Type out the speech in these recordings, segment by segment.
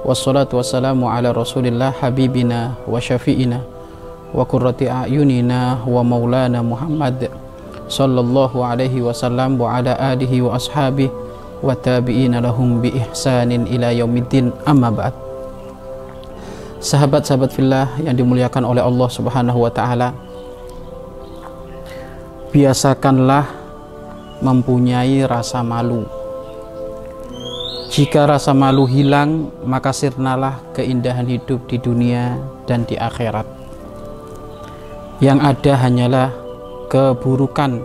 wassalatu wassalamu ala rasulillah habibina wa syafi'ina wa qurrati a'yunina wa maulana Muhammad sallallahu alaihi wasallam wa ala alihi wa ashabihi wa tabi'ina lahum bi ihsanin ila yaumiddin. Amma ba'd. Sahabat-sahabat fillah yang dimuliakan oleh Allah Subhanahu wa taala biasakanlah mempunyai rasa malu jika rasa malu hilang, maka sirnalah keindahan hidup di dunia dan di akhirat. Yang ada hanyalah keburukan,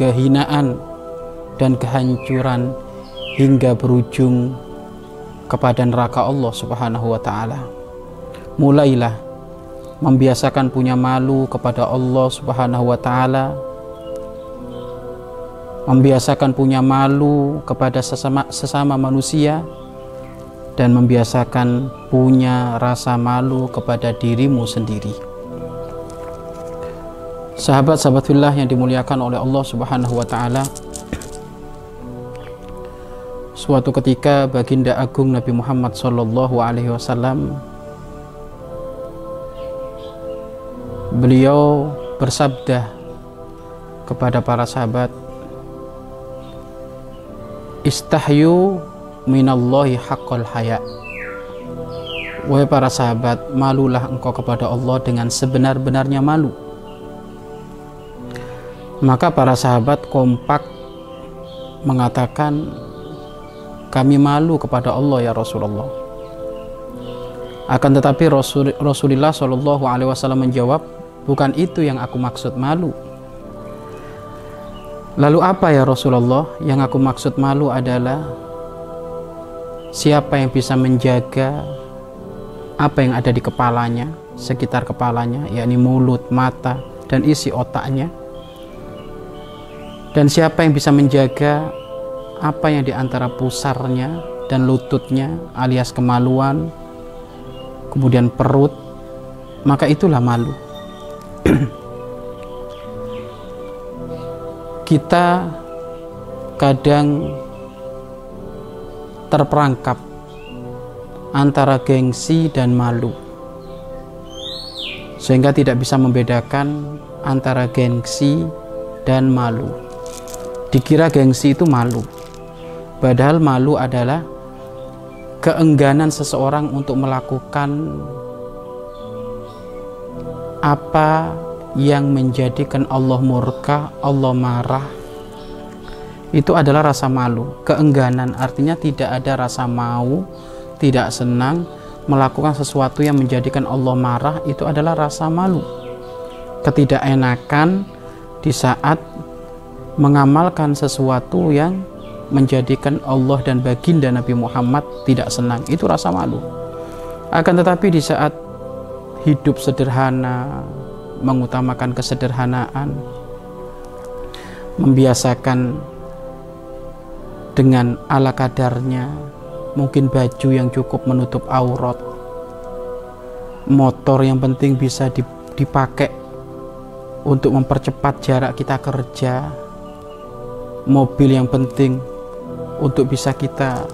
kehinaan, dan kehancuran hingga berujung kepada neraka Allah Subhanahu wa taala. Mulailah membiasakan punya malu kepada Allah Subhanahu wa taala membiasakan punya malu kepada sesama, sesama manusia dan membiasakan punya rasa malu kepada dirimu sendiri. Sahabat-sahabat fillah yang dimuliakan oleh Allah Subhanahu wa taala. Suatu ketika baginda agung Nabi Muhammad sallallahu alaihi wasallam beliau bersabda kepada para sahabat istahyu minallahi haqqal haya Wahai para sahabat, malulah engkau kepada Allah dengan sebenar-benarnya malu. Maka para sahabat kompak mengatakan, kami malu kepada Allah ya Rasulullah. Akan tetapi Rasul, Rasulullah Shallallahu Alaihi Wasallam menjawab, bukan itu yang aku maksud malu. Lalu apa ya Rasulullah? Yang aku maksud malu adalah siapa yang bisa menjaga apa yang ada di kepalanya, sekitar kepalanya, yakni mulut, mata, dan isi otaknya. Dan siapa yang bisa menjaga apa yang di antara pusarnya dan lututnya alias kemaluan, kemudian perut, maka itulah malu. kita kadang terperangkap antara gengsi dan malu sehingga tidak bisa membedakan antara gengsi dan malu. Dikira gengsi itu malu padahal malu adalah keengganan seseorang untuk melakukan apa yang menjadikan Allah murka, Allah marah itu adalah rasa malu, keengganan artinya tidak ada rasa mau, tidak senang melakukan sesuatu yang menjadikan Allah marah itu adalah rasa malu. Ketidakenakan di saat mengamalkan sesuatu yang menjadikan Allah dan baginda Nabi Muhammad tidak senang itu rasa malu. Akan tetapi di saat hidup sederhana, mengutamakan kesederhanaan, membiasakan dengan ala kadarnya, mungkin baju yang cukup menutup aurat, motor yang penting bisa dipakai untuk mempercepat jarak kita kerja, mobil yang penting untuk bisa kita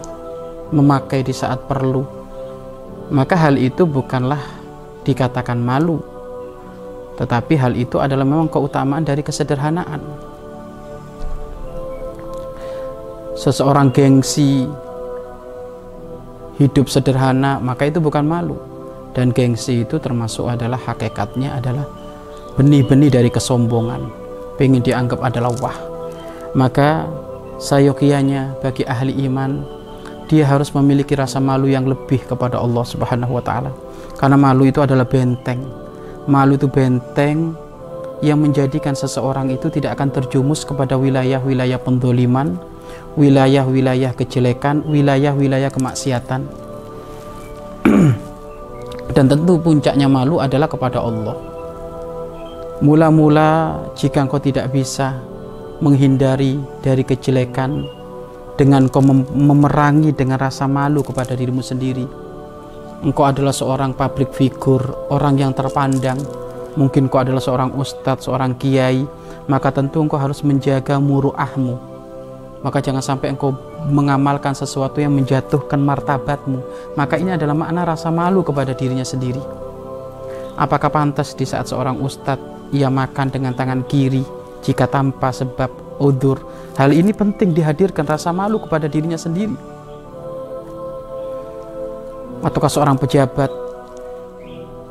memakai di saat perlu, maka hal itu bukanlah dikatakan malu, tetapi hal itu adalah memang keutamaan dari kesederhanaan. Seseorang gengsi hidup sederhana, maka itu bukan malu. Dan gengsi itu termasuk adalah hakikatnya adalah benih-benih dari kesombongan. Pengen dianggap adalah wah. Maka sayokianya bagi ahli iman dia harus memiliki rasa malu yang lebih kepada Allah Subhanahu wa taala. Karena malu itu adalah benteng Malu itu benteng yang menjadikan seseorang itu tidak akan terjumus kepada wilayah-wilayah pendoliman, wilayah-wilayah kejelekan, wilayah-wilayah kemaksiatan. dan tentu puncaknya malu adalah kepada Allah mula-mula jika engkau tidak bisa menghindari dari kejelekan dengan kau memerangi dengan rasa malu kepada dirimu sendiri engkau adalah seorang public figure orang yang terpandang mungkin kau adalah seorang ustadz, seorang kiai maka tentu engkau harus menjaga muruahmu maka jangan sampai engkau mengamalkan sesuatu yang menjatuhkan martabatmu maka ini adalah makna rasa malu kepada dirinya sendiri apakah pantas di saat seorang ustadz ia makan dengan tangan kiri jika tanpa sebab udur. Hal ini penting dihadirkan rasa malu kepada dirinya sendiri. Ataukah seorang pejabat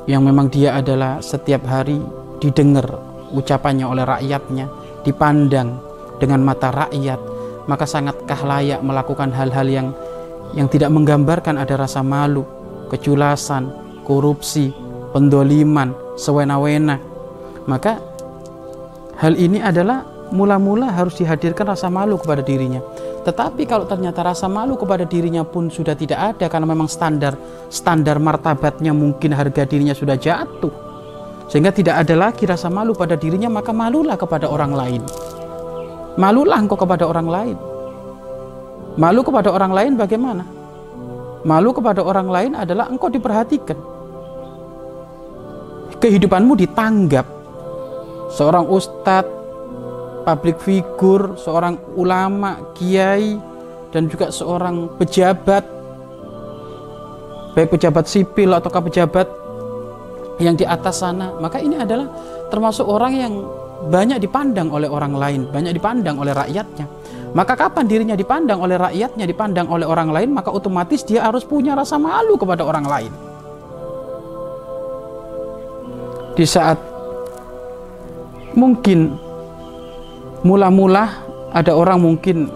yang memang dia adalah setiap hari didengar ucapannya oleh rakyatnya, dipandang dengan mata rakyat, maka sangatkah layak melakukan hal-hal yang yang tidak menggambarkan ada rasa malu, keculasan, korupsi, pendoliman, sewena-wena. Maka hal ini adalah mula-mula harus dihadirkan rasa malu kepada dirinya. Tetapi kalau ternyata rasa malu kepada dirinya pun sudah tidak ada karena memang standar standar martabatnya mungkin harga dirinya sudah jatuh. Sehingga tidak ada lagi rasa malu pada dirinya maka malulah kepada orang lain. Malulah engkau kepada orang lain. Malu kepada orang lain bagaimana? Malu kepada orang lain adalah engkau diperhatikan. Kehidupanmu ditanggap. Seorang ustadz public figure, seorang ulama, kiai, dan juga seorang pejabat, baik pejabat sipil ataukah pejabat yang di atas sana, maka ini adalah termasuk orang yang banyak dipandang oleh orang lain, banyak dipandang oleh rakyatnya. Maka kapan dirinya dipandang oleh rakyatnya, dipandang oleh orang lain, maka otomatis dia harus punya rasa malu kepada orang lain. Di saat mungkin mula-mula ada orang mungkin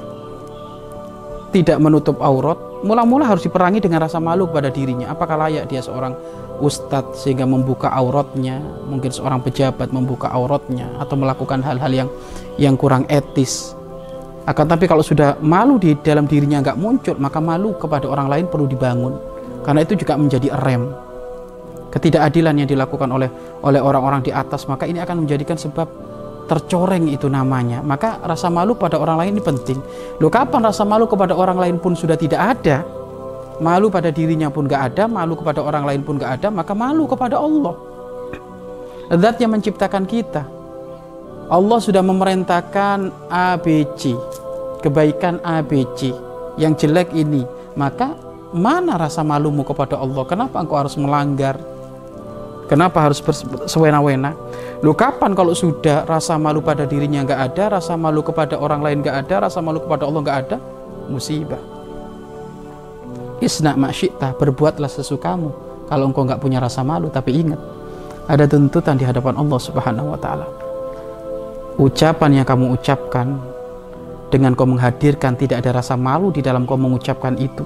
tidak menutup aurat, mula-mula harus diperangi dengan rasa malu kepada dirinya. Apakah layak dia seorang ustadz sehingga membuka auratnya, mungkin seorang pejabat membuka auratnya atau melakukan hal-hal yang yang kurang etis. Akan tapi kalau sudah malu di dalam dirinya nggak muncul, maka malu kepada orang lain perlu dibangun. Karena itu juga menjadi rem ketidakadilan yang dilakukan oleh oleh orang-orang di atas, maka ini akan menjadikan sebab tercoreng itu namanya maka rasa malu pada orang lain ini penting. Lo kapan rasa malu kepada orang lain pun sudah tidak ada? Malu pada dirinya pun gak ada malu kepada orang lain pun gak ada maka malu kepada Allah. Zat yang menciptakan kita. Allah sudah memerintahkan ABC kebaikan ABC yang jelek ini maka mana rasa malumu kepada Allah? Kenapa engkau harus melanggar Kenapa harus sewena-wena? Lu kapan kalau sudah rasa malu pada dirinya nggak ada, rasa malu kepada orang lain nggak ada, rasa malu kepada Allah nggak ada, musibah. Isna masyikta, berbuatlah sesukamu. Kalau engkau nggak punya rasa malu, tapi ingat, ada tuntutan di hadapan Allah Subhanahu wa taala. Ucapan yang kamu ucapkan dengan kau menghadirkan tidak ada rasa malu di dalam kau mengucapkan itu.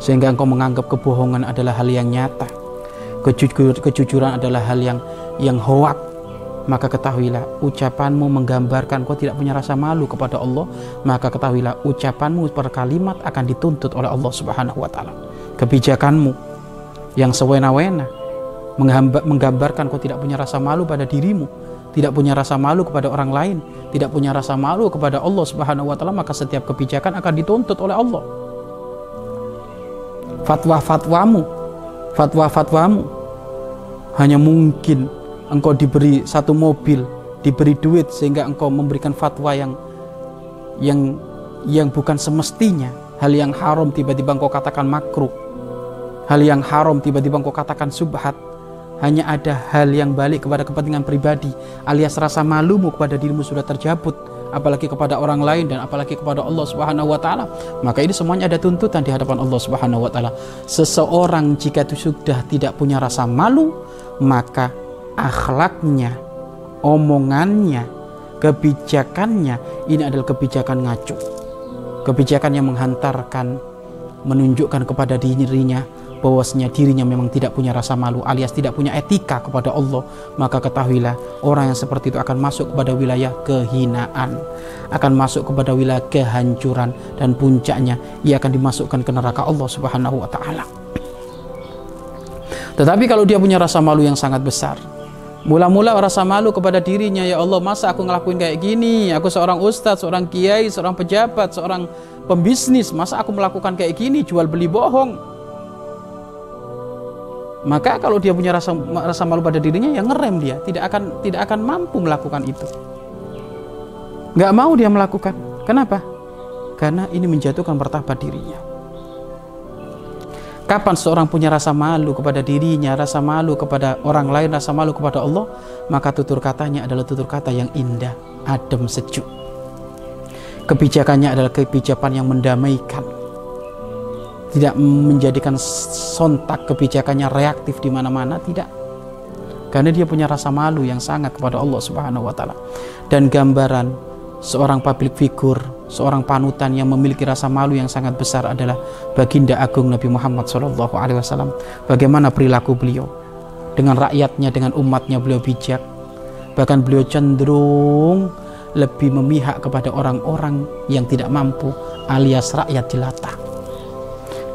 Sehingga engkau menganggap kebohongan adalah hal yang nyata Kejujur, kejujuran adalah hal yang yang hoak. Maka ketahuilah ucapanmu menggambarkan kau tidak punya rasa malu kepada Allah maka ketahuilah ucapanmu per kalimat akan dituntut oleh Allah Subhanahu wa taala. Kebijakanmu yang sewena-wena menggambarkan kau tidak punya rasa malu pada dirimu tidak punya rasa malu kepada orang lain tidak punya rasa malu kepada Allah Subhanahu wa taala maka setiap kebijakan akan dituntut oleh Allah. Fatwa-fatwamu fatwa-fatwamu hanya mungkin engkau diberi satu mobil, diberi duit sehingga engkau memberikan fatwa yang yang yang bukan semestinya. Hal yang haram tiba-tiba engkau katakan makruh. Hal yang haram tiba-tiba engkau katakan subhat. Hanya ada hal yang balik kepada kepentingan pribadi alias rasa malumu kepada dirimu sudah terjabut apalagi kepada orang lain dan apalagi kepada Allah Subhanahu wa taala maka ini semuanya ada tuntutan di hadapan Allah Subhanahu wa taala seseorang jika itu sudah tidak punya rasa malu maka akhlaknya, omongannya, kebijakannya ini adalah kebijakan ngaco. Kebijakan yang menghantarkan menunjukkan kepada dirinya bahwasanya dirinya memang tidak punya rasa malu alias tidak punya etika kepada Allah maka ketahuilah orang yang seperti itu akan masuk kepada wilayah kehinaan akan masuk kepada wilayah kehancuran dan puncaknya ia akan dimasukkan ke neraka Allah Subhanahu wa taala Tetapi kalau dia punya rasa malu yang sangat besar, mula-mula rasa malu kepada dirinya, ya Allah, masa aku ngelakuin kayak gini? Aku seorang ustadz, seorang kiai, seorang pejabat, seorang pembisnis, masa aku melakukan kayak gini, jual beli bohong? Maka kalau dia punya rasa rasa malu pada dirinya, ya ngerem dia, tidak akan tidak akan mampu melakukan itu. Nggak mau dia melakukan. Kenapa? Karena ini menjatuhkan martabat dirinya. Kapan seorang punya rasa malu kepada dirinya, rasa malu kepada orang lain, rasa malu kepada Allah, maka tutur katanya adalah tutur kata yang indah, adem, sejuk. Kebijakannya adalah kebijakan yang mendamaikan. Tidak menjadikan sontak kebijakannya reaktif di mana-mana, tidak. Karena dia punya rasa malu yang sangat kepada Allah Subhanahu wa taala. Dan gambaran seorang public figure, seorang panutan yang memiliki rasa malu yang sangat besar adalah baginda agung Nabi Muhammad SAW. Bagaimana perilaku beliau dengan rakyatnya, dengan umatnya beliau bijak. Bahkan beliau cenderung lebih memihak kepada orang-orang yang tidak mampu alias rakyat jelata.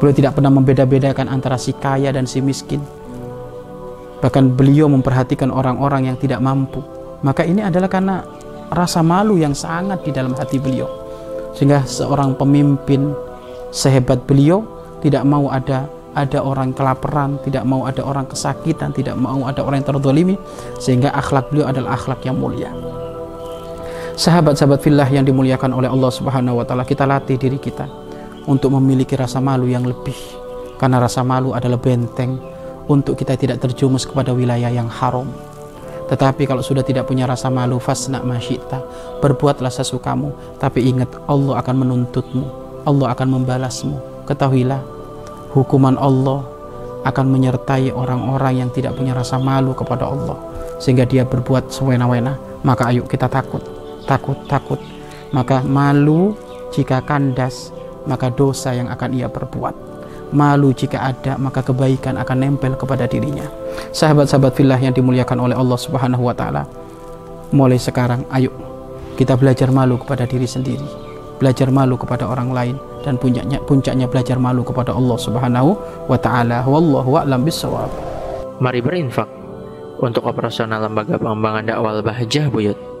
Beliau tidak pernah membeda-bedakan antara si kaya dan si miskin. Bahkan beliau memperhatikan orang-orang yang tidak mampu. Maka ini adalah karena rasa malu yang sangat di dalam hati beliau sehingga seorang pemimpin sehebat beliau tidak mau ada ada orang kelaparan, tidak mau ada orang kesakitan, tidak mau ada orang yang terdolimi sehingga akhlak beliau adalah akhlak yang mulia sahabat-sahabat fillah yang dimuliakan oleh Allah subhanahu wa ta'ala kita latih diri kita untuk memiliki rasa malu yang lebih karena rasa malu adalah benteng untuk kita tidak terjumus kepada wilayah yang haram tetapi kalau sudah tidak punya rasa malu, fasna masyita, berbuatlah sesukamu. Tapi ingat, Allah akan menuntutmu, Allah akan membalasmu. Ketahuilah, hukuman Allah akan menyertai orang-orang yang tidak punya rasa malu kepada Allah. Sehingga dia berbuat sewena-wena. Maka ayo kita takut, takut, takut. Maka malu jika kandas, maka dosa yang akan ia perbuat. Malu jika ada maka kebaikan akan nempel kepada dirinya. Sahabat-sahabat fillah yang dimuliakan oleh Allah Subhanahu wa taala. Mulai sekarang ayo kita belajar malu kepada diri sendiri. Belajar malu kepada orang lain dan puncaknya puncaknya belajar malu kepada Allah Subhanahu wa taala. Wallahu a'lam bissawab. Mari berinfak untuk operasional lembaga pengembangan dakwah Bahjah Buyut